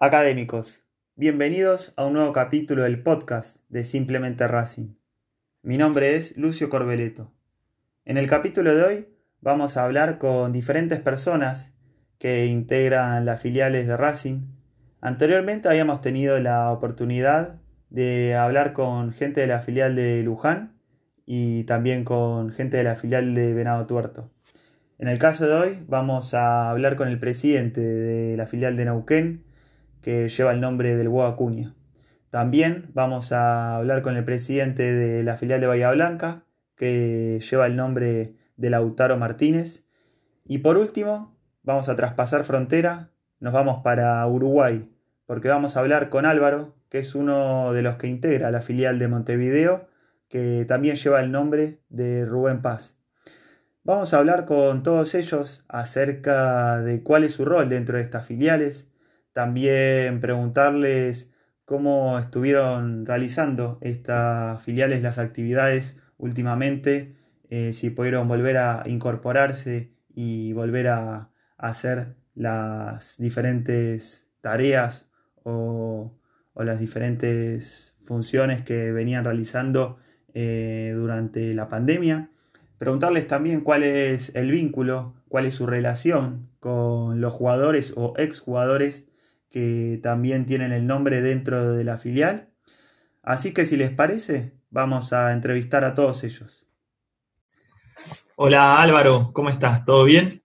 Académicos, bienvenidos a un nuevo capítulo del podcast de Simplemente Racing. Mi nombre es Lucio Corbeleto. En el capítulo de hoy vamos a hablar con diferentes personas que integran las filiales de Racing. Anteriormente habíamos tenido la oportunidad de hablar con gente de la filial de Luján y también con gente de la filial de Venado Tuerto. En el caso de hoy vamos a hablar con el presidente de la filial de Neuquén, que lleva el nombre del Boa Acuña. También vamos a hablar con el presidente de la filial de Bahía Blanca, que lleva el nombre de Lautaro Martínez. Y por último, vamos a traspasar frontera, nos vamos para Uruguay, porque vamos a hablar con Álvaro, que es uno de los que integra la filial de Montevideo, que también lleva el nombre de Rubén Paz. Vamos a hablar con todos ellos acerca de cuál es su rol dentro de estas filiales, también preguntarles cómo estuvieron realizando estas filiales las actividades últimamente, eh, si pudieron volver a incorporarse y volver a, hacer las diferentes tareas o, las diferentes funciones que venían realizando eh, durante la pandemia. Preguntarles también cuál es el vínculo, cuál es su relación con los jugadores o exjugadores que también tienen el nombre dentro de la filial. Así que si les parece, vamos a entrevistar a todos ellos. Hola Álvaro, ¿cómo estás? ¿Todo bien?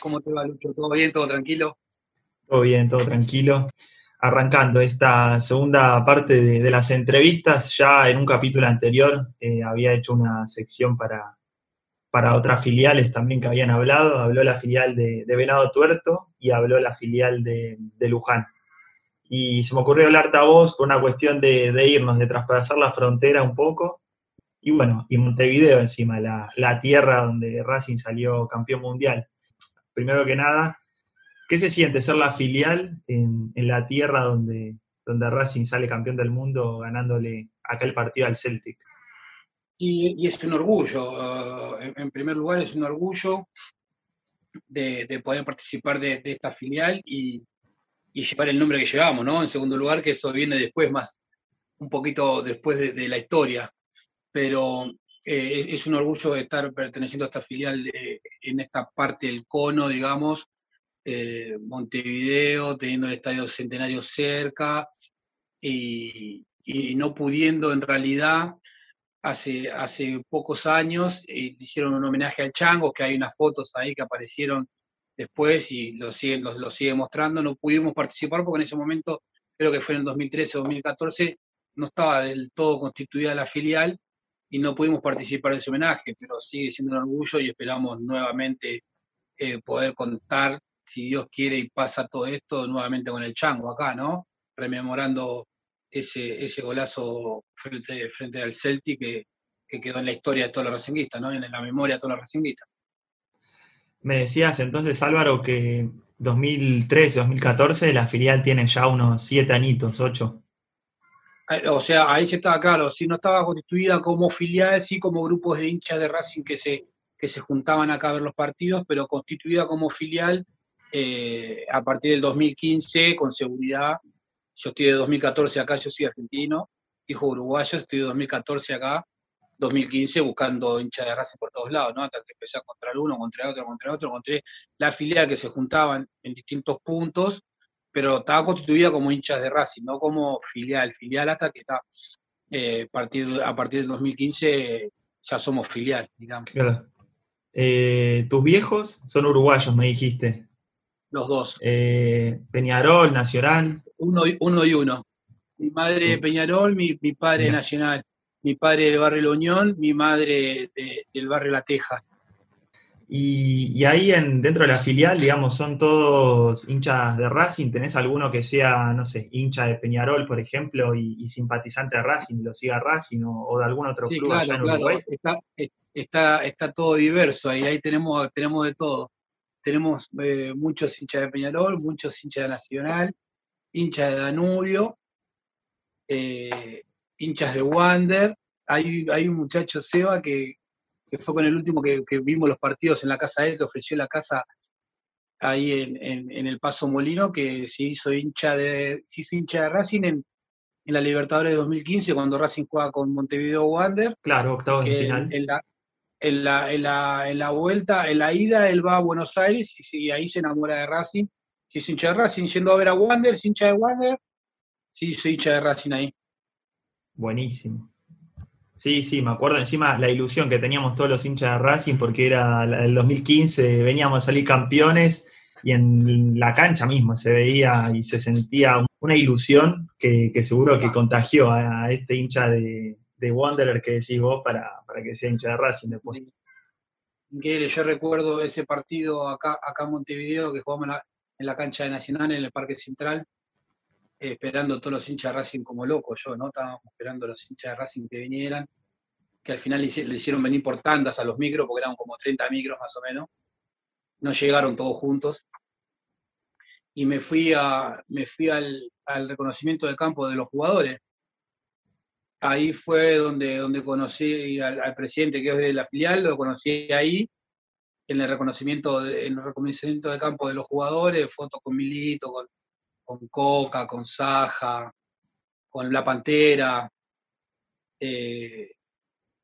¿Cómo te va, Lucho? ¿Todo bien? ¿Todo tranquilo? Todo bien, todo tranquilo. Arrancando esta segunda parte de, las entrevistas, ya en un capítulo anterior eh, había hecho una sección para, para otras filiales también que habían hablado. Habló la filial de, Venado Tuerto y habló la filial de, Luján. Y se me ocurrió hablarte a vos por una cuestión de, irnos, de traspasar la frontera un poco. Y bueno, y Montevideo encima, la, tierra donde Racing salió campeón mundial. Primero que nada, ¿qué se siente ser la filial en, la tierra donde, donde Racing sale campeón del mundo ganándole aquel partido al Celtic? Y, es un orgullo, uh, en, primer lugar es un orgullo de, poder participar de, esta filial y, llevar el nombre que llevamos, ¿no? En segundo lugar, que eso viene después, más un poquito después de, la historia, pero eh, es, un orgullo estar perteneciendo a esta filial en esta parte del cono, digamos, eh, Montevideo, teniendo el Estadio Centenario cerca y no pudiendo en realidad hace, hace pocos años, eh, hicieron un homenaje al Chango, que hay unas fotos ahí que aparecieron después y lo siguen, lo, sigue mostrando. No pudimos participar porque en ese momento, creo que fue en el 2013 o 2014, no estaba del todo constituida la filial y no pudimos participar de ese homenaje, pero sigue siendo un orgullo y esperamos nuevamente eh, poder contar, si Dios quiere y pasa todo esto, nuevamente con el Chango acá, ¿no? Rememorando ese, ese golazo frente, frente al Celtic que, quedó en la historia de todos los racinguistas, ¿no? en la memoria de todos los racinguistas. Me decías entonces, Álvaro, que 2013, 2014 la filial tiene ya unos siete añitos, ocho. O sea, ahí se estaba claro, si no estaba constituida como filial, sí como grupos de hinchas de Racing que se, que se juntaban acá a ver los partidos, pero constituida como filial eh, a partir del 2015 con seguridad yo estoy de 2014 acá, yo soy argentino, hijo uruguayo, estoy de 2014 acá, 2015 buscando hinchas de raza por todos lados, ¿no? Hasta que empecé a encontrar uno, encontré otro, encontré otro, encontré la filial que se juntaban en distintos puntos, pero estaba constituida como hinchas de Racing, no como filial, filial hasta que está eh, partir, a partir del 2015 ya somos filial, digamos. Eh, tus viejos son uruguayos, me dijiste. Los dos. Eh, Peñarol, Nacional. Uno, uno y uno. Mi madre de Peñarol, mi, padre Nacional. Mi padre del barrio La Unión, mi madre del barrio La Teja. Y, ahí en, dentro de la filial, digamos, son todos hinchas de Racing. ¿Tenés alguno que sea, no sé, hincha de Peñarol, por ejemplo, y, simpatizante de Racing, lo siga Racing o, de algún otro club allá en Uruguay? Está, está, está todo diverso ahí, ahí tenemos, tenemos de todo tenemos eh, muchos hinchas de Peñarol, muchos hinchas de Nacional, hinchas de Danubio, eh, hinchas de Wander. Hay, hay un muchacho, Seba, que, fue con el último que, vimos los partidos en la casa de él, que ofreció la casa ahí en, en, el Paso Molino, que se hizo hincha de, se hizo hincha de Racing en, en la Libertadores de 2015, cuando Racing juega con Montevideo Wander. Claro, octavos de final. En la, en, la, en, la, en la vuelta, en la ida, él va a Buenos Aires y, ahí se enamora de Racing. Se hizo hincha de Racing, yendo a ver a Wander, se hincha de Wander, sí, se hincha de Racing ahí. Buenísimo. Sí, sí, me acuerdo encima la ilusión que teníamos todos los hinchas de Racing porque era el 2015, veníamos a salir campeones y en la cancha mismo se veía y se sentía una ilusión que, seguro que contagió a, este hincha de, de, Wanderer que decís vos para, que sea hincha de Racing después. Yo recuerdo ese partido acá, acá en Montevideo que jugamos en la, cancha de Nacional, en el Parque Central, eh, esperando todos los hinchas de Racing como locos. Yo, ¿no? Estábamos esperando los hinchas de Racing que vinieran, que al final le, hicieron venir por tandas a los micros, porque eran como 30 micros más o menos. No llegaron todos juntos y me fui, a, me fui al, reconocimiento de campo de los jugadores. Ahí fue donde, donde conocí al, presidente que es de la filial, lo conocí ahí, en el reconocimiento de, en el reconocimiento de campo de los jugadores, fotos con Milito, con, con Coca, con Saja, con La Pantera. Eh,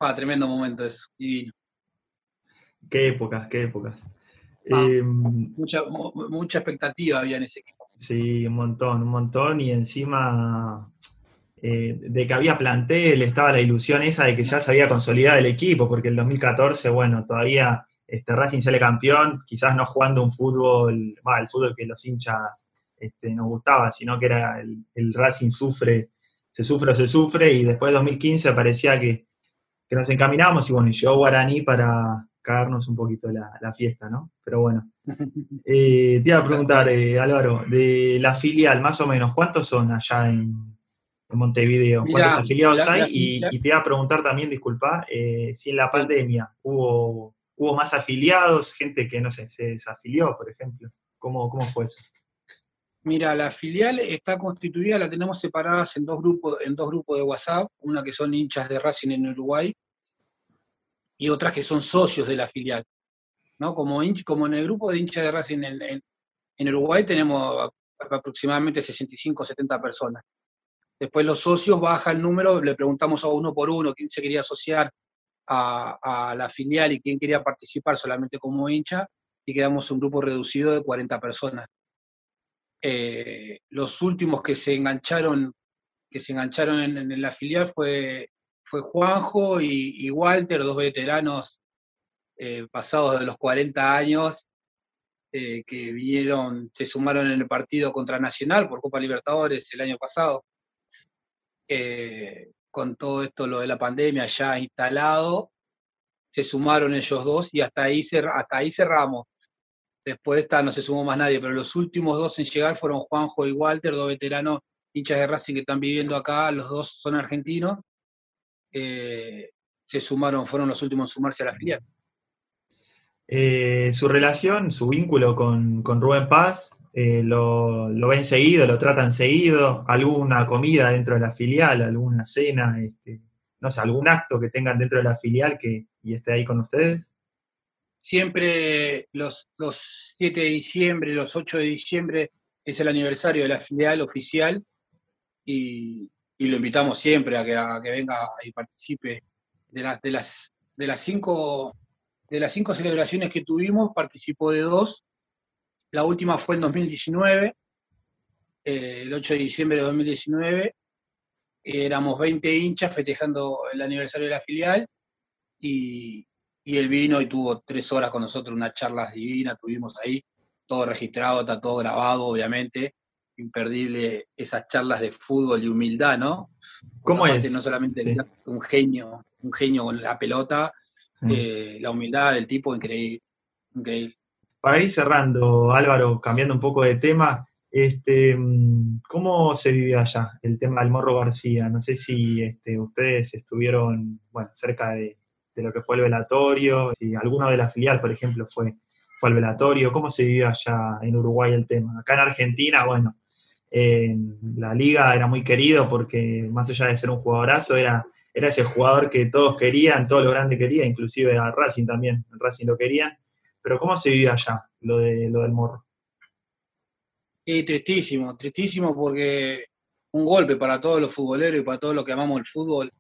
ah, tremendo momento eso, divino. Qué épocas, qué épocas. Ah, em, mucha, mucha expectativa había en ese equipo. Sí, un montón, un montón, y encima eh, de que había plantel, estaba la ilusión esa de que ya se había consolidado el equipo, porque el 2014, bueno, todavía este, Racing sale campeón, quizás no jugando un fútbol, va, el fútbol que los hinchas este, nos gustaba, sino que era el, el, Racing sufre, se sufre o se sufre, y después de 2015 parecía que, que nos encaminábamos, y bueno, llegó Guaraní para, cagarnos un poquito la, fiesta, ¿no? Pero bueno. Eh, te iba a preguntar, eh, Álvaro, de la filial, más o menos, ¿cuántos son allá en, Montevideo? ¿Cuántos afiliados hay? y, te iba a preguntar también, disculpa, eh, si en la pandemia hubo, hubo más afiliados, gente que, no sé, se desafilió, por ejemplo. ¿Cómo, cómo fue eso? Mira, la filial está constituida, la tenemos separadas en dos grupos, en dos grupos de WhatsApp, una que son hinchas de Racing en Uruguay y otras que son socios de la filial. ¿no? Como, en el grupo de hinchas de Racing en, en, Uruguay tenemos aproximadamente 65 o 70 personas. Después los socios bajan el número, le preguntamos a uno por uno quién se quería asociar a, la filial y quién quería participar solamente como hincha, y quedamos un grupo reducido de 40 personas. Eh, los últimos que se engancharon, que se engancharon en la filial fue fue Juanjo y, Walter, dos veteranos eh, pasados de los 40 años, eh, que vinieron, se sumaron en el partido contra Nacional por Copa Libertadores el año pasado. Con todo esto, lo de la pandemia ya instalado, se sumaron ellos dos y hasta ahí, hasta ahí cerramos. Después esta no se sumó más nadie, pero los últimos dos en llegar fueron Juanjo y Walter, dos veteranos hinchas de Racing que están viviendo acá, los dos son argentinos, eh, se sumaron, fueron los últimos en sumarse a la filial. Eh, su relación, su vínculo con, Rubén Paz, eh, lo, ven seguido, lo tratan seguido, alguna comida dentro de la filial, alguna cena, este, no sé, algún acto que tengan dentro de la filial que, y esté ahí con ustedes. Siempre los, los 7 de diciembre, los 8 de diciembre es el aniversario de la filial oficial y, y lo invitamos siempre a que, venga y participe. De las, de, las, de, las cinco, de las cinco celebraciones que tuvimos, participó de dos. La última fue en 2019, eh, el 8 de diciembre de 2019. Éramos 20 hinchas festejando el aniversario de la filial y, y él vino y tuvo tres horas con nosotros, una charla divina, tuvimos ahí, todo registrado, está todo grabado, obviamente imperdible esas charlas de fútbol y humildad, ¿no? ¿Cómo es? No solamente un genio, un genio con la pelota, mm. eh, la humildad del tipo increíble, increíble. Para ir cerrando, Álvaro, cambiando un poco de tema, este, ¿cómo se vive allá el tema del Morro García? No sé si este, ustedes estuvieron bueno, cerca de, lo que fue el velatorio, si alguno de la filial, por ejemplo, fue, fue al velatorio, ¿cómo se vive allá en Uruguay el tema? Acá en Argentina, bueno, en la liga era muy querido porque más allá de ser un jugadorazo, era, era ese jugador que todos querían, todo lo grande quería, inclusive a Racing también, Racing lo querían. Pero ¿cómo se vive allá lo, de, lo del morro? Sí, tristísimo, tristísimo porque un golpe para todos los futboleros y para todos los que amamos el fútbol.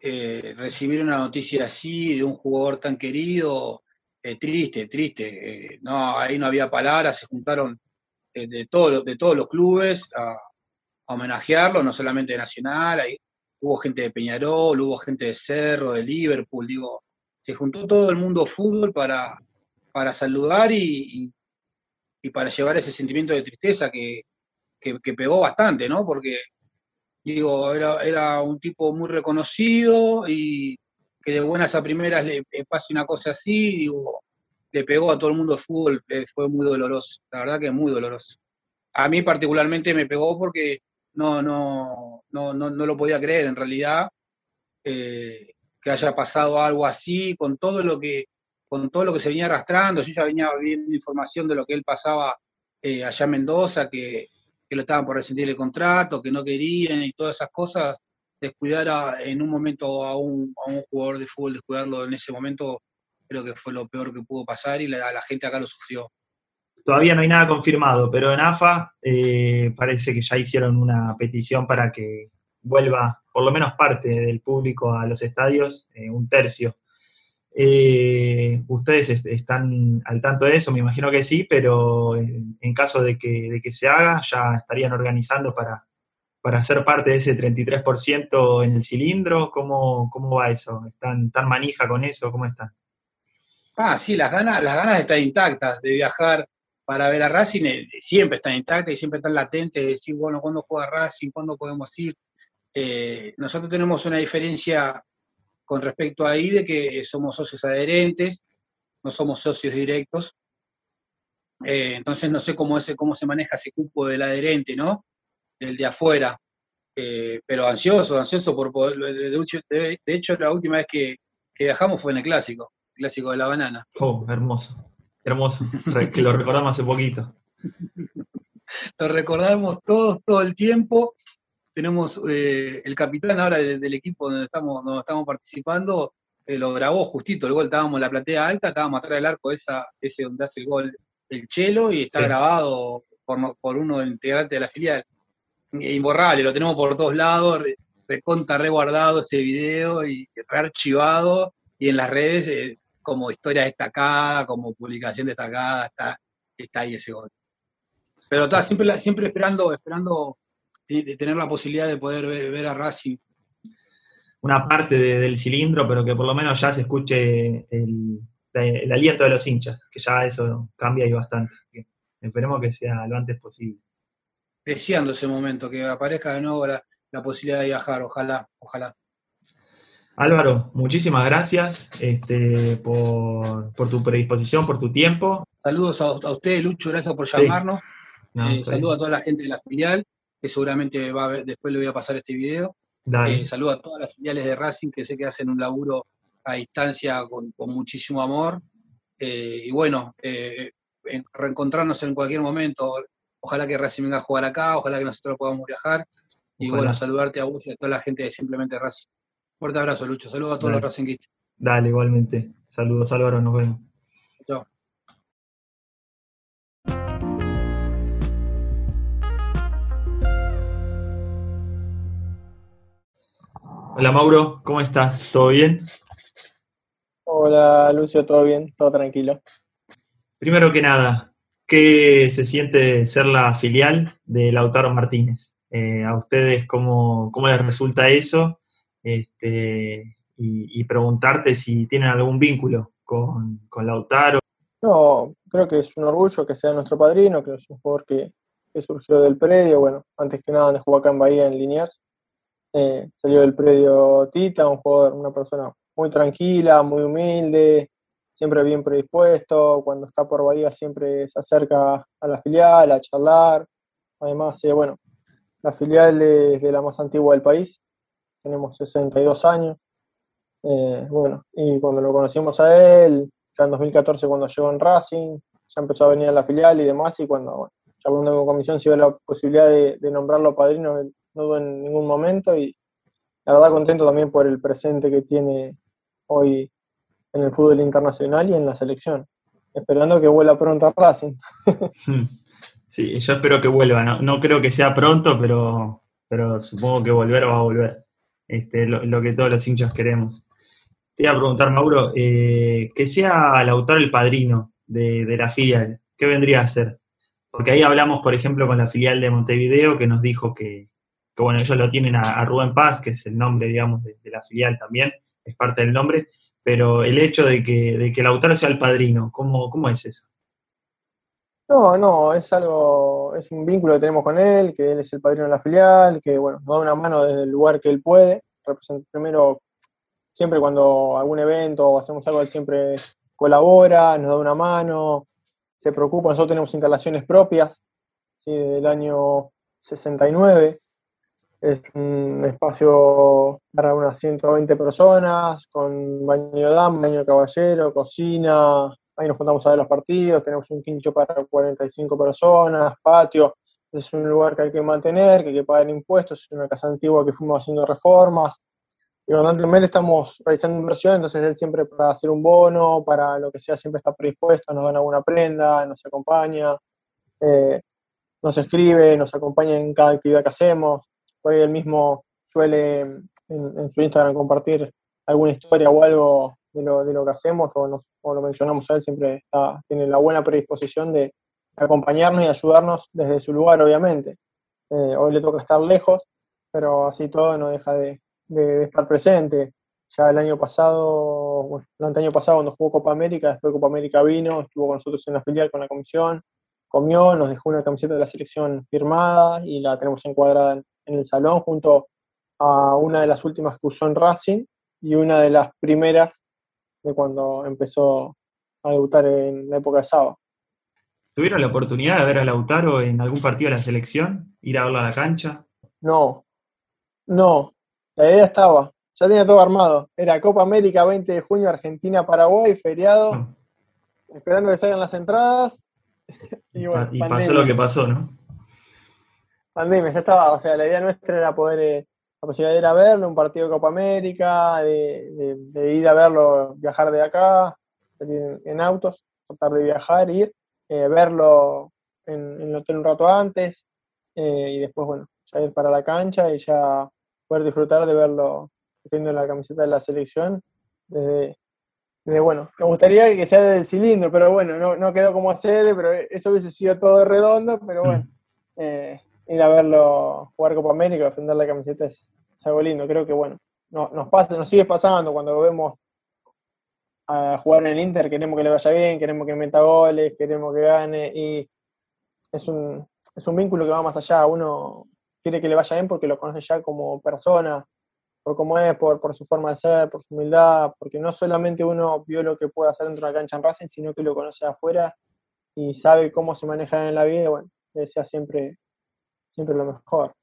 Eh, recibir una noticia así de un jugador tan querido, eh, triste, triste. Eh, no, ahí no había palabras, se juntaron de, de todos los clubes a, homenajearlo, no solamente de Nacional, ahí hubo gente de Peñarol, hubo gente de Cerro, de Liverpool, digo, se juntó todo el mundo fútbol para, para saludar y, y, para llevar ese sentimiento de tristeza que, que, pegó bastante, ¿no? Porque, digo, era, era un tipo muy reconocido y que de buenas a primeras le, pase una cosa así, digo, le pegó a todo el mundo de fútbol, eh, fue muy doloroso, la verdad que muy doloroso. A mí particularmente me pegó porque no, no, no, no, no lo podía creer en realidad eh, que haya pasado algo así con todo lo que con todo lo que se venía arrastrando. Yo ya venía viendo información de lo que él pasaba eh, allá en Mendoza, que, lo estaban por rescindir el contrato, que no querían y todas esas cosas. Descuidar en un momento a un, a un jugador de fútbol, descuidarlo en ese momento, creo que fue lo peor que pudo pasar y la, la gente acá lo sufrió. Todavía no hay nada confirmado, pero en AFA eh, parece que ya hicieron una petición para que vuelva por lo menos parte del público a los estadios, eh, un tercio. Eh, ¿Ustedes están al tanto de eso? Me imagino que sí, pero en caso de que, se haga, ya estarían organizando para, para ser parte de ese 33% en el cilindro. ¿Cómo, ¿Cómo va eso? ¿Están tan manija con eso? ¿Cómo están? Ah, sí, las ganas, las ganas están intactas de viajar para ver a Racing eh, siempre están intactas y siempre están latentes de decir, bueno, ¿cuándo juega Racing? ¿Cuándo podemos ir? Eh, nosotros tenemos una diferencia con respecto a ahí de que somos socios adherentes, no somos socios directos. Eh, entonces no sé cómo, ese, cómo se maneja ese cupo del adherente, ¿no? El de afuera. pero ansioso, ansioso por poder. De, hecho, la última vez que, que viajamos fue en el clásico, el clásico de la banana. Oh, hermoso. Hermoso, que lo recordamos hace poquito. Lo recordamos todos, todo el tiempo. Tenemos eh, el capitán ahora del, equipo donde estamos, donde estamos participando, eh, lo grabó justito el gol, estábamos en la platea alta, estábamos atrás del arco esa, ese donde hace el gol el Chelo y está grabado por, por uno integrante de la filial. Imborrable, lo tenemos por todos lados, reconta reguardado ese video y rearchivado y en las redes eh, como historia destacada, como publicación destacada, está, está ahí ese gol. Pero está siempre, siempre esperando, esperando de tener la posibilidad de poder ver, a Racing. Una parte del cilindro, pero que por lo menos ya se escuche el, aliento de los hinchas, que ya eso cambia ahí bastante. Esperemos que sea lo antes posible. Deseando ese momento, que aparezca de nuevo la, la posibilidad de viajar, ojalá, ojalá. Álvaro, muchísimas gracias este, por, tu predisposición, por tu tiempo. Saludos a, a usted, Lucho, gracias por llamarnos. Eh, saludos a toda la gente de la filial, que seguramente va a ver, después le voy a pasar este video. Eh, saludos a todas las filiales de Racing, que sé que hacen un laburo a distancia con, muchísimo amor. Eh, y bueno, reencontrarnos en cualquier momento. Ojalá que Racing venga a jugar acá, ojalá que nosotros podamos viajar. Y bueno, saludarte a vos y a toda la gente de Simplemente Racing. Fuerte abrazo, Lucho. Saludos a todos los Racinguistas. Dale, igualmente. Saludos, Álvaro. Nos vemos. Hola Mauro, ¿cómo estás? ¿Todo bien? Hola Lucio, ¿todo bien? ¿Todo tranquilo? Primero que nada, ¿qué se siente ser la filial de Lautaro Martínez? Eh, ¿A ustedes cómo, cómo les resulta eso? este, y, preguntarte si tienen algún vínculo con, Lautaro. No, creo que es un orgullo que sea nuestro padrino, que es un jugador que, surgió del predio, bueno, antes que nada jugó acá en Bahía, en Liniers, eh, salió del predio Tita, un jugador, una persona muy tranquila, muy humilde, siempre bien predispuesto, cuando está por Bahía siempre se acerca a la filial, a charlar, además, eh, bueno, la filial es de la más antigua del país, tenemos 62 años. Eh, bueno, y cuando lo conocimos a él, ya en 2014 cuando llegó en Racing, ya empezó a venir a la filial y demás, y cuando, bueno, ya cuando con comisión se dio la posibilidad de, nombrarlo padrino, no dudo en ningún momento, y la verdad contento también por el presente que tiene hoy en el fútbol internacional y en la selección. Esperando que vuela pronto a Racing. Sí, yo espero que vuelva, no, creo que sea pronto, pero, pero supongo que volver va a volver. Este, lo, que todos los hinchas queremos. Te iba a preguntar, Mauro, eh, que sea Lautaro el padrino de, la filial, ¿qué vendría a ser? Porque ahí hablamos, por ejemplo, con la filial de Montevideo, que nos dijo que, bueno, ellos lo tienen a, Rubén Paz, que es el nombre, digamos, de, la filial también, es parte del nombre, pero el hecho de que, de que Lautaro sea el padrino, ¿cómo, cómo es eso? No, no, es algo, es un vínculo que tenemos con él, que él es el padrino de la filial, que bueno, nos da una mano desde el lugar que él puede. primero, siempre cuando algún evento o hacemos algo, él siempre colabora, nos da una mano, se preocupa. Nosotros tenemos instalaciones propias, ¿sí? del año 69. Es un espacio para unas 120 personas, con baño dama, baño caballero, cocina, ahí nos juntamos a ver los partidos, tenemos un quincho para 45 personas, patio, es un lugar que hay que mantener, que hay que pagar impuestos, es una casa antigua que fuimos haciendo reformas, y constantemente estamos realizando inversión, entonces él siempre para hacer un bono, para lo que sea, siempre está predispuesto, nos da alguna prenda, nos acompaña, eh, nos escribe, nos acompaña en cada actividad que hacemos, por él mismo suele en su Instagram compartir alguna historia o algo de lo, de lo que hacemos o, nos, lo mencionamos a él, siempre tiene la buena predisposición de acompañarnos y ayudarnos desde su lugar, obviamente. Eh, hoy le toca estar lejos, pero así todo no deja de, estar presente. Ya el año pasado, bueno, el año pasado cuando jugó Copa América, después de Copa América vino, estuvo con nosotros en la filial con la comisión, comió, nos dejó una camiseta de la selección firmada y la tenemos encuadrada en, en el salón junto a una de las últimas que usó en Racing y una de las primeras de cuando empezó a debutar en la época de Saba. ¿Tuvieron la oportunidad de ver a Lautaro en algún partido de la selección? ¿Ir a verlo a la cancha? No, no. La idea estaba, ya tenía todo armado. Era Copa América 20 de junio, Argentina-Paraguay, feriado, ah. esperando que salgan las entradas. y, pasó lo que pasó, ¿no? Pandemia, ya estaba. O sea, la idea nuestra era poder eh, la posibilidad de ir a verlo, un partido de Copa América, de, ir a verlo, viajar de acá, salir en, autos, tratar de viajar, ir, eh, verlo en, el hotel un rato antes eh, y después, bueno, ya ir para la cancha y ya poder disfrutar de verlo en la camiseta de la selección. Desde, bueno, me gustaría que sea del cilindro, pero bueno, no, no quedó como sede, pero eso hubiese sido todo redondo, pero bueno. Mm. Eh, ir a verlo jugar Copa América, defender la camiseta es, algo lindo. Creo que, bueno, nos pasa, nos sigue pasando cuando lo vemos a jugar en el Inter, queremos que le vaya bien, queremos que meta goles, queremos que gane y es un, es un vínculo que va más allá. Uno quiere que le vaya bien porque lo conoce ya como persona, por cómo es, por, por su forma de ser, por su humildad, porque no solamente uno vio lo que puede hacer dentro de la cancha en Racing, sino que lo conoce afuera y sabe cómo se maneja en la vida. Bueno, desea siempre siempre lo mejor.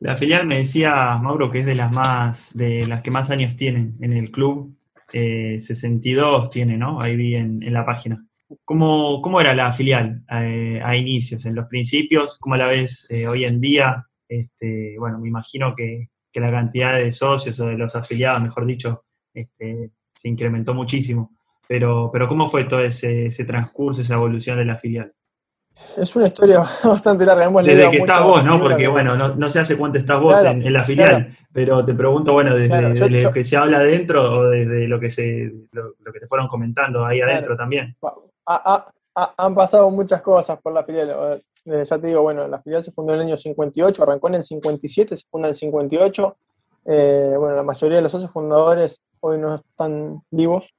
La filial me decía, Mauro, que es de las más, de las que más años tienen en el club. 62 eh, tiene, ¿no? Ahí vi en, la página. ¿Cómo, ¿Cómo, era la filial eh, a inicios, en los principios? ¿Cómo la ves eh, hoy en día? Este, bueno, me imagino que, la cantidad de socios o de los afiliados, mejor dicho, este, se incrementó muchísimo. Pero, pero ¿cómo fue todo ese transcurso, esa evolución de la filial? Es una historia bastante larga. desde que estás vos, ¿no? Porque, bueno, no, no, sé hace cuánto estás vos en, la filial, pero te pregunto, bueno, desde, lo que se habla adentro o desde lo que, se, lo, que te fueron comentando ahí adentro también. han pasado muchas cosas por la filial. ya te digo, bueno, la filial se fundó en el año 58, arrancó en el 57, se funda en el 58. Eh, bueno, la mayoría de los socios fundadores hoy no están vivos.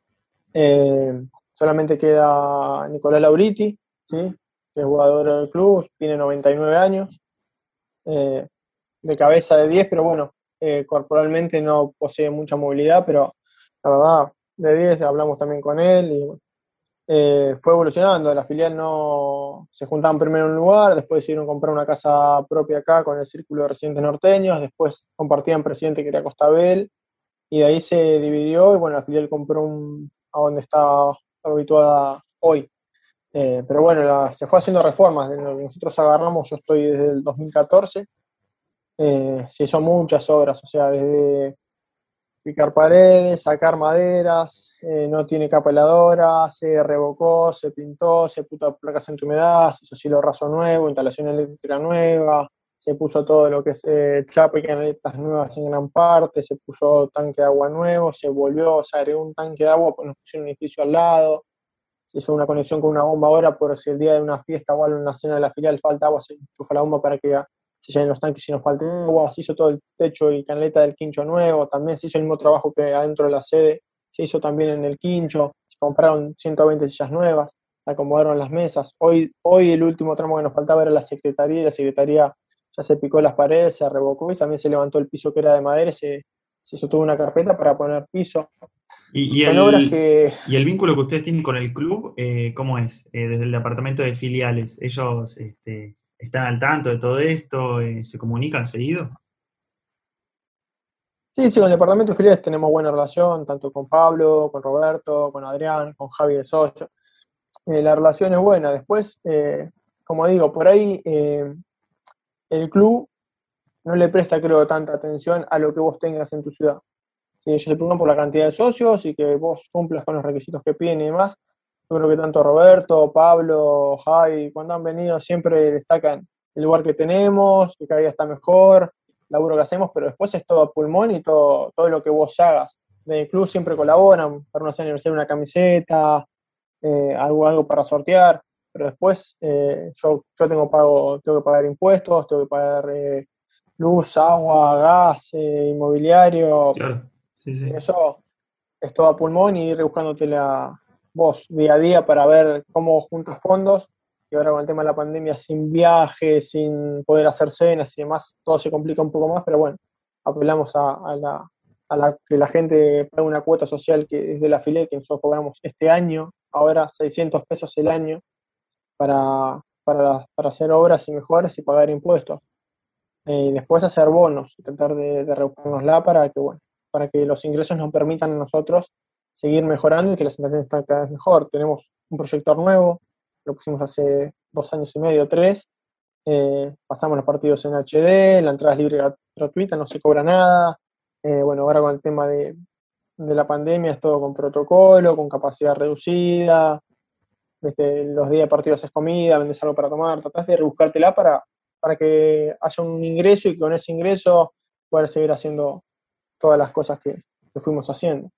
Eh, solamente queda Nicolás Lauriti, ¿sí? Es jugador del club, tiene 99 años, eh, de cabeza de 10, pero bueno, eh, corporalmente no posee mucha movilidad, pero la verdad, de 10 hablamos también con él y eh, fue evolucionando. La filial no se juntaban primero en un lugar, después decidieron comprar una casa propia acá con el círculo de residentes norteños, después compartían presidente que era Costabel, y de ahí se dividió y bueno, la filial compró a donde está habituada hoy. Eh, pero bueno, se fue haciendo reformas. Nosotros agarramos, yo estoy desde el 2014. Eh, se hizo muchas obras, o sea, desde picar paredes, sacar maderas, eh, no tiene capa heladora, se revocó, se pintó, se puso placas anti-humedad, se hizo cielo raso nuevo, instalación eléctrica nueva, se puso todo lo que es eh, chapa y canaletas nuevas en gran parte, se puso tanque de agua nuevo, se volvió, se agregó un tanque de agua, pues nos pusieron un edificio al lado, se hizo una conexión con una bomba ahora por si el día de una fiesta o una cena de la filial falta agua, se enchufa la bomba para que se llenen los tanques y no falte agua, se hizo todo el techo y canaleta del quincho nuevo, también se hizo el mismo trabajo que adentro de la sede, se hizo también en el quincho, se compraron 120 sillas nuevas, se acomodaron las mesas. Hoy, hoy el último tramo que nos faltaba era la secretaría y la secretaría ya se picó las paredes, se revocó y también se levantó el piso que era de madera, se, se hizo toda una carpeta para poner piso. Y, el, que... y el vínculo que ustedes tienen con el club, eh, ¿cómo es? Eh, desde el departamento de filiales, ¿ellos este, están al tanto de todo esto? Eh, ¿Se comunican seguido? Sí, sí, con el departamento de filiales tenemos buena relación, tanto con Pablo, con Roberto, con Adrián, con Javi de Socho. la relación es buena. Después, como digo, por ahí el club no le presta, creo, tanta atención a lo que vos tengas en tu ciudad. Si ellos se preocupan por la cantidad de socios y que vos cumplas con los requisitos que piden y demás, yo creo que tanto Roberto, Pablo, Javi, cuando han venido siempre destacan el lugar que tenemos, que cada día está mejor, el laburo que hacemos, pero después es todo a pulmón y todo, todo lo que vos hagas. Del club siempre colaboran, para una aniversario una camiseta, eh, algo, algo para sortear pero después eh, yo, yo tengo, pago, tengo que pagar impuestos, tengo que pagar eh, luz, agua, gas, inmobiliario. Eso es todo a pulmón y ir buscándote la vos día a día para ver cómo juntas fondos. Y ahora con el tema de la pandemia, sin viajes, sin poder hacer cenas y demás, todo se complica un poco más, pero bueno, apelamos a, la, que la gente pague una cuota social que es de la filial que nosotros cobramos este año, ahora 600 pesos el año, para, para, para hacer obras y mejoras y pagar impuestos. Eh, y después hacer bonos, tratar de, de para que, bueno, para que los ingresos nos permitan a nosotros seguir mejorando y que la situación esté cada vez mejor. Tenemos un proyector nuevo, lo pusimos hace dos años y medio, tres. Eh, pasamos los partidos en HD, la entrada es libre gratuita, no se cobra nada. Eh, bueno, ahora con el tema de, de la pandemia es todo con protocolo, con capacidad reducida, los días de partidos es comida, vendes algo para tomar, tratás de rebuscártela para, para que haya un ingreso y con ese ingreso poder seguir haciendo todas las cosas que, fuimos haciendo.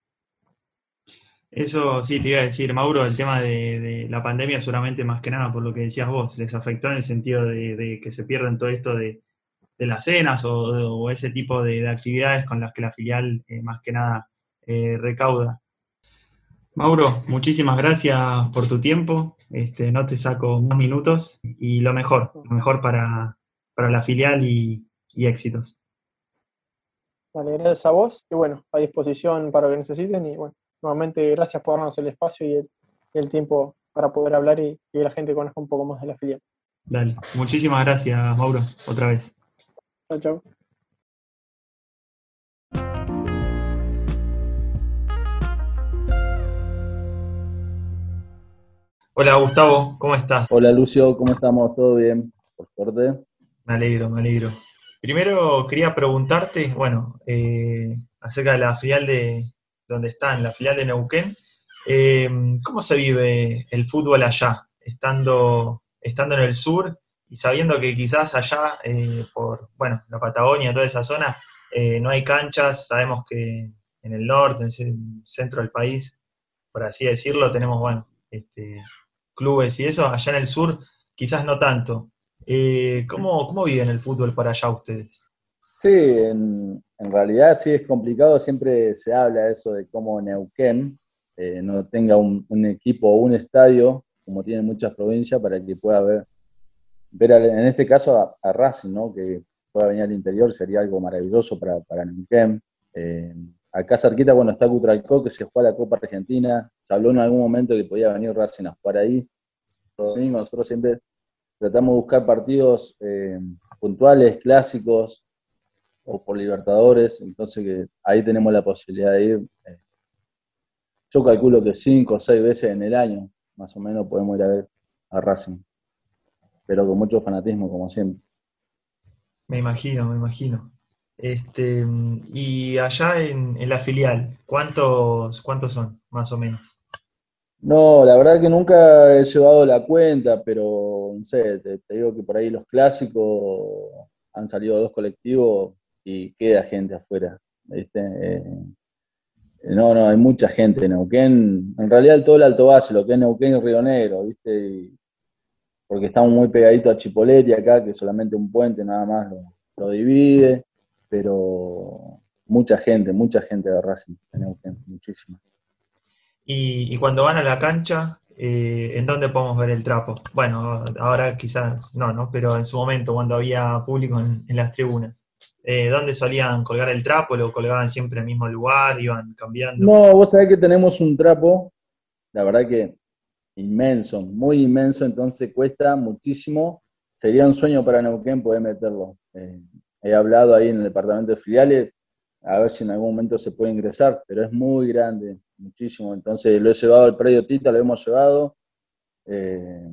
Eso sí, te iba a decir, Mauro, el tema de, la pandemia seguramente más que nada por lo que decías vos, les afectó en el sentido de, que se pierden todo esto de, las cenas o, ese tipo de, actividades con las que la filial eh, más que nada eh, recauda. Mauro, muchísimas gracias por tu tiempo. Este, no te saco más minutos y lo mejor, lo mejor para, la filial y, éxitos. Vale, gracias a vos y bueno, a disposición para lo que necesiten y bueno, nuevamente gracias por darnos el espacio y el, tiempo para poder hablar y, y, que la gente conozca un poco más de la filial. Dale, muchísimas gracias Mauro, otra vez. Chao, chao. Hola Gustavo, ¿cómo estás? Hola Lucio, ¿cómo estamos? ¿Todo bien? Por suerte. Me alegro, me alegro. Primero quería preguntarte, bueno, eh, acerca de la filial de donde están, la filial de Neuquén. Eh, ¿Cómo se vive el fútbol allá, estando, estando en el sur y sabiendo que quizás allá, eh, por bueno, la Patagonia, toda esa zona, no hay canchas, sabemos que en el norte, en el centro del país, por así decirlo, tenemos, bueno, este, clubes y eso, allá en el sur quizás no tanto. Eh, ¿cómo, ¿Cómo viven el fútbol para allá ustedes? Sí, en, realidad sí es complicado, siempre se habla de eso de cómo Neuquén eh, no tenga un, equipo o un estadio, como tienen muchas provincias, para que pueda ver, ver en este caso a, Racing, ¿no? que pueda venir al interior, sería algo maravilloso para, para Neuquén. Eh, acá cerquita, bueno, está Cutralcó, que se juega la Copa Argentina. Se habló en algún momento que podía venir Racing a jugar ahí. Nosotros siempre tratamos de buscar partidos eh, puntuales, clásicos, o por Libertadores, entonces que ahí tenemos la posibilidad de ir. Eh, yo calculo que cinco o seis veces en el año, más o menos, podemos ir a ver a Racing, pero con mucho fanatismo, como siempre. Me imagino, me imagino. Este, y allá en, la filial, ¿cuántos, ¿cuántos son, más o menos? No, la verdad que nunca he llevado la cuenta, pero no sé, te, digo que por ahí los clásicos han salido dos colectivos y queda gente afuera. Eh, no, no, hay mucha gente en Neuquén. En realidad todo el Alto Base, lo que es Neuquén y Río Negro, ¿viste? porque estamos muy pegaditos a Chipoleti acá, que solamente un puente nada más lo, divide, pero mucha gente, mucha gente de Racing en Neuquén, muchísima. Y, cuando van a la cancha, eh, ¿en dónde podemos ver el trapo? Bueno, ahora quizás no, ¿no? Pero en su momento, cuando había público en, las tribunas. Eh, ¿Dónde solían colgar el trapo? ¿Lo colgaban siempre en el mismo lugar? ¿Iban cambiando? No, vos sabés que tenemos un trapo, la verdad que inmenso, muy inmenso, entonces cuesta muchísimo. Sería un sueño para Neuquén poder meterlo. Eh, he hablado ahí en el departamento de filiales, a ver si en algún momento se puede ingresar, pero es muy grande, muchísimo. Entonces lo he llevado al predio Tita, lo hemos llevado, eh,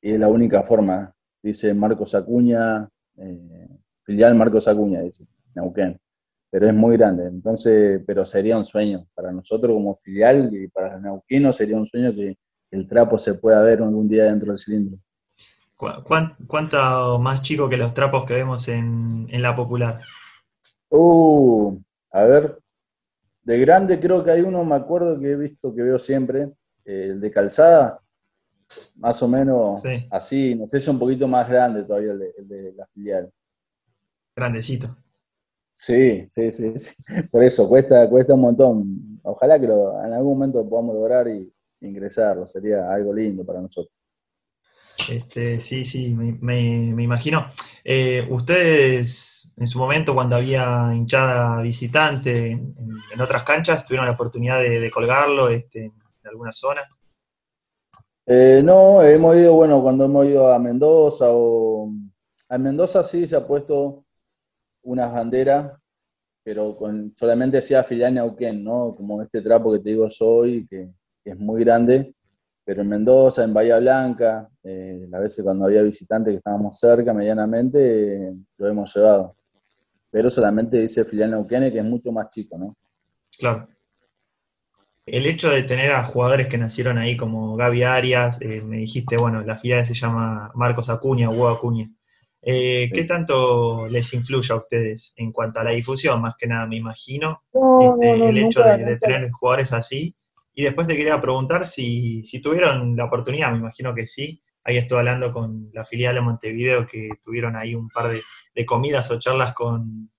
y es la única forma, dice Marcos Acuña, eh, filial Marcos Acuña, dice, Neuquén. Pero es muy grande, entonces, pero sería un sueño para nosotros como filial y para los neuquinos sería un sueño que el trapo se pueda ver algún día dentro del cilindro. ¿Cuánto más chico que los trapos que vemos en, en la popular? Uh, a ver, de grande creo que hay uno, me acuerdo que he visto que veo siempre, eh, el de calzada, más o menos así, no sé si es un poquito más grande todavía el de, la filial. Grandecito. Sí, sí, sí, por eso cuesta, cuesta un montón. Ojalá que en algún momento podamos lograr y ingresarlo, sería algo lindo para nosotros. Este, sí, sí, me, imagino. Eh, ustedes, en su momento, cuando había hinchada visitante en, otras canchas, tuvieron la oportunidad de, colgarlo este, en alguna zona. Eh, no, hemos ido, bueno, cuando hemos ido a Mendoza o. A Mendoza sí se ha puesto unas banderas, pero solamente hacía filial Neuquén, ¿no? Como este trapo que te digo soy, que es muy grande pero en Mendoza, en Bahía Blanca, eh, a veces cuando había visitantes que estábamos cerca medianamente, lo hemos llevado. Pero solamente dice filial Neuquén, que es mucho más chico, ¿no? Claro. El hecho de tener a jugadores que nacieron ahí como Gaby Arias, eh, me dijiste, bueno, la filial se llama Marcos Acuña, Hugo Acuña. Eh, ¿Qué tanto les influye a ustedes en cuanto a la difusión? Más que nada, me imagino, este, el hecho de, tener jugadores así y después te quería preguntar si, tuvieron la oportunidad, me imagino que sí. Ahí estoy hablando con la filial de Montevideo que tuvieron ahí un par de, comidas o charlas con,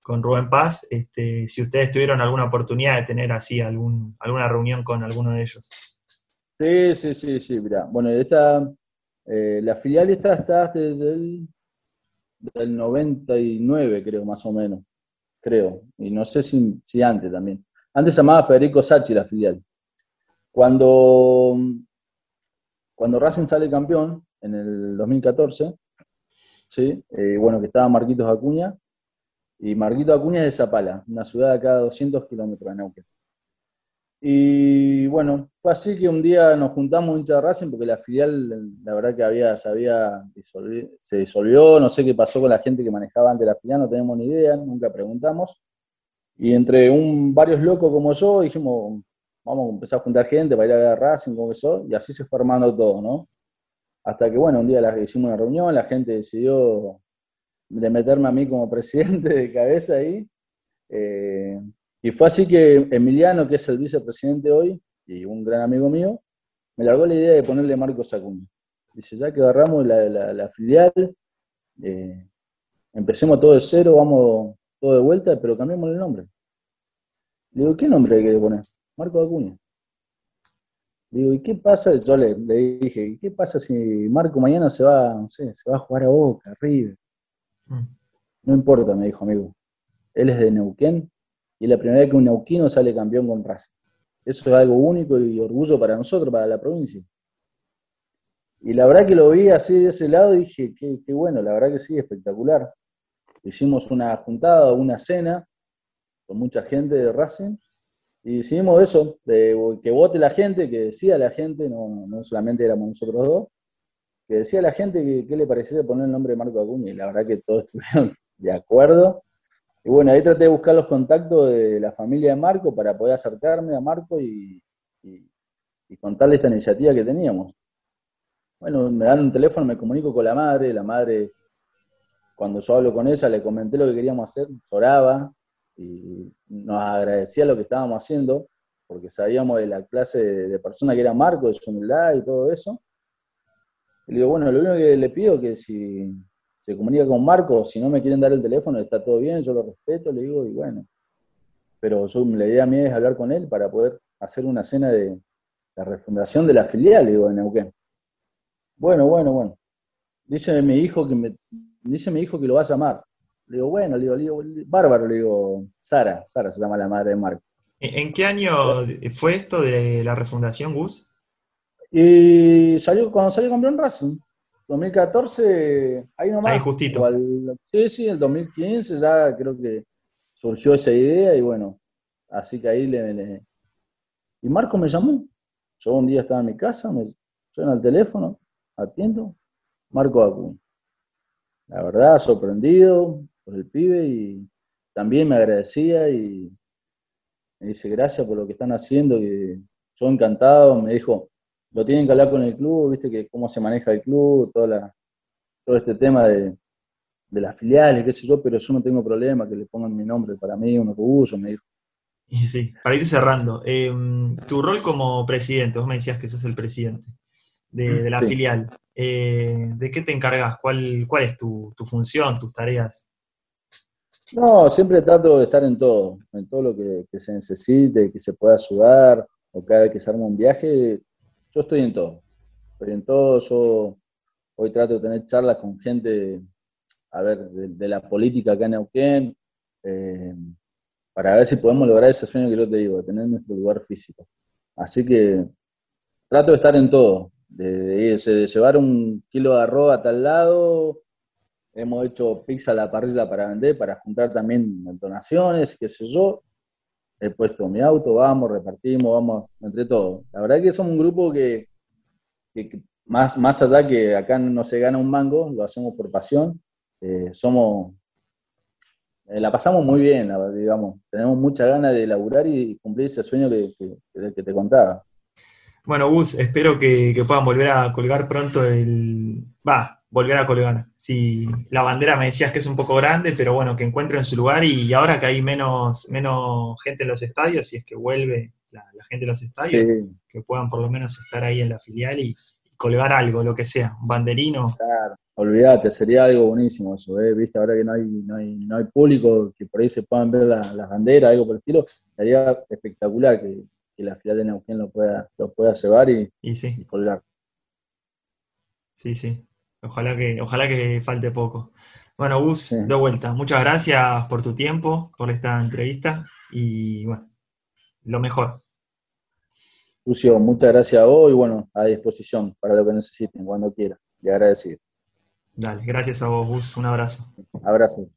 con Rubén Paz. Este, si ustedes tuvieron alguna oportunidad de tener así algún, alguna reunión con alguno de ellos. Sí, sí, sí, sí, mira. Bueno, esta, eh, la filial está, está desde el del 99, creo, más o menos. Creo. Y no sé si, si antes también. Antes se llamaba Federico Sachi la filial. Cuando, cuando Racing sale campeón, en el 2014, ¿sí? Eh, bueno, que estaba Marquitos Acuña, y Marquitos Acuña es de Zapala, una ciudad de acá a 200 kilómetros de Neuquén. Y bueno, fue así que un día nos juntamos hincha de Racing porque la filial, la verdad que había, se había se disolvió, no sé qué pasó con la gente que manejaba antes la filial, no tenemos ni idea, nunca preguntamos. Y entre un, varios locos como yo, dijimos, vamos a empezar a juntar gente para ir a ver a Racing, como y así se fue armando todo, ¿no? Hasta que, bueno, un día hicimos una reunión, la gente decidió de meterme a mí como presidente de cabeza ahí. Eh, y fue así que Emiliano, que es el vicepresidente hoy, y un gran amigo mío, me largó la idea de ponerle Marcos Acuña. Dice, ya que agarramos la, filial, eh, empecemos todo de cero, vamos todo de vuelta, pero cambiamos el nombre. Le digo, ¿qué nombre hay que poner? Marco Acuña. Le digo, ¿y qué pasa? Yo le, dije, ¿qué pasa si Marco mañana se va, no sé, se va a jugar a Boca, arriba? Mm. No importa, me dijo amigo. Él es de Neuquén y es la primera vez que un neuquino sale campeón con Racing. Eso es algo único y orgullo para nosotros, para la provincia. Y la verdad que lo vi así de ese lado y dije, qué, qué bueno, la verdad que sí, espectacular hicimos una juntada, una cena con mucha gente de Racing y decidimos eso, que vote la gente, que decía la gente, no, no solamente éramos nosotros dos, que decía la gente que, le parecía poner el nombre de Marco Acuña y la verdad que todos estuvieron de acuerdo Y bueno, ahí traté de buscar los contactos de la familia de Marco para poder acercarme a Marco y, y contarle esta iniciativa que teníamos. Bueno, me dan un teléfono, me comunico con la madre, la madre, cuando yo hablo con ella, le comenté lo que queríamos hacer, lloraba y nos agradecía lo que estábamos haciendo, porque sabíamos de la clase de, persona que era Marco, de su humildad y todo eso. Le digo, bueno, lo único que le pido es que si se comunica con Marco, si no me quieren dar el teléfono, está todo bien, yo lo respeto, le digo, y bueno. Pero yo, la idea mía es hablar con él para poder hacer una cena de la refundación de la filial, digo, en Neuquén. Bueno, bueno, bueno. Dice mi hijo que me, dice mi hijo que lo va a llamar. Le digo, bueno, le digo, bárbaro, le digo, Sara, Sara se llama la madre de Marco. ¿En qué año fue esto de la refundación, Gus? Y salió, cuando salió campeón Racing, 2014, ahí nomás. Ahí justito. sí, sí, el 2015 ya creo que surgió esa idea y bueno, así que ahí le, Y Marco me llamó. Yo un día estaba en mi casa, me suena el teléfono, atiendo, Marco Acuña. La verdad, sorprendido por el pibe y también me agradecía y me dice gracias por lo que están haciendo, que yo encantado, me dijo, lo tienen que hablar con el club, viste que cómo se maneja el club, toda todo este tema de, de las filiales, qué sé yo, pero yo no tengo problema que le pongan mi nombre para mí, un orgullo, me dijo. Y sí, para ir cerrando, em, tu rol como presidente, vos me decías que sos el presidente de, la filial, eh, ¿de qué te encargas? ¿Cuál, cuál es tu, función, tus tareas? No, siempre trato de estar en todo, en todo lo que, se necesite, que se pueda ayudar, o cada vez que se arma un viaje, yo estoy en todo. Estoy en todo, yo hoy trato de tener charlas con gente, a ver, de, la política acá en Neuquén, eh, para ver si podemos lograr ese sueño que yo te digo, de tener nuestro lugar físico. Así que trato de estar en todo, de, llevar un kilo de arroz a tal lado, hemos hecho pizza a la parrilla para vender, para juntar también donaciones, qué sé yo. He puesto mi auto, vamos, repartimos, vamos, entre todos. La verdad que somos un grupo que, más, más allá que acá no se gana un mango, lo hacemos por pasión. Eh, somos eh, la pasamos muy bien, digamos. Tenemos mucha ganas de laburar y cumplir ese sueño que, te contaba. Bueno, Gus, espero que, puedan volver a colgar pronto el. Va, volver a colgar. Si la bandera me decías que es un poco grande, pero bueno, que encuentren su lugar y, ahora que hay menos, menos gente en los estadios, si es que vuelve la, gente en los estadios, que puedan por lo menos estar ahí en la filial y, colgar algo, lo que sea, un banderino. Claro, olvídate, sería algo buenísimo eso, ¿eh? Viste, ahora que no hay, no hay, no hay público, que por ahí se puedan ver las banderas, algo por el estilo, sería espectacular que, la filial de Neuquén lo pueda, lo pueda llevar y, colgar. Sí, sí. Ojalá que, ojalá que falte poco. Bueno, Gus, de vuelta. Muchas gracias por tu tiempo, por esta entrevista y bueno, lo mejor. Lucio, muchas gracias a vos y bueno, a disposición para lo que necesiten, cuando quieran. Le agradecido. Dale, gracias a vos, Gus. Un abrazo. Abrazo.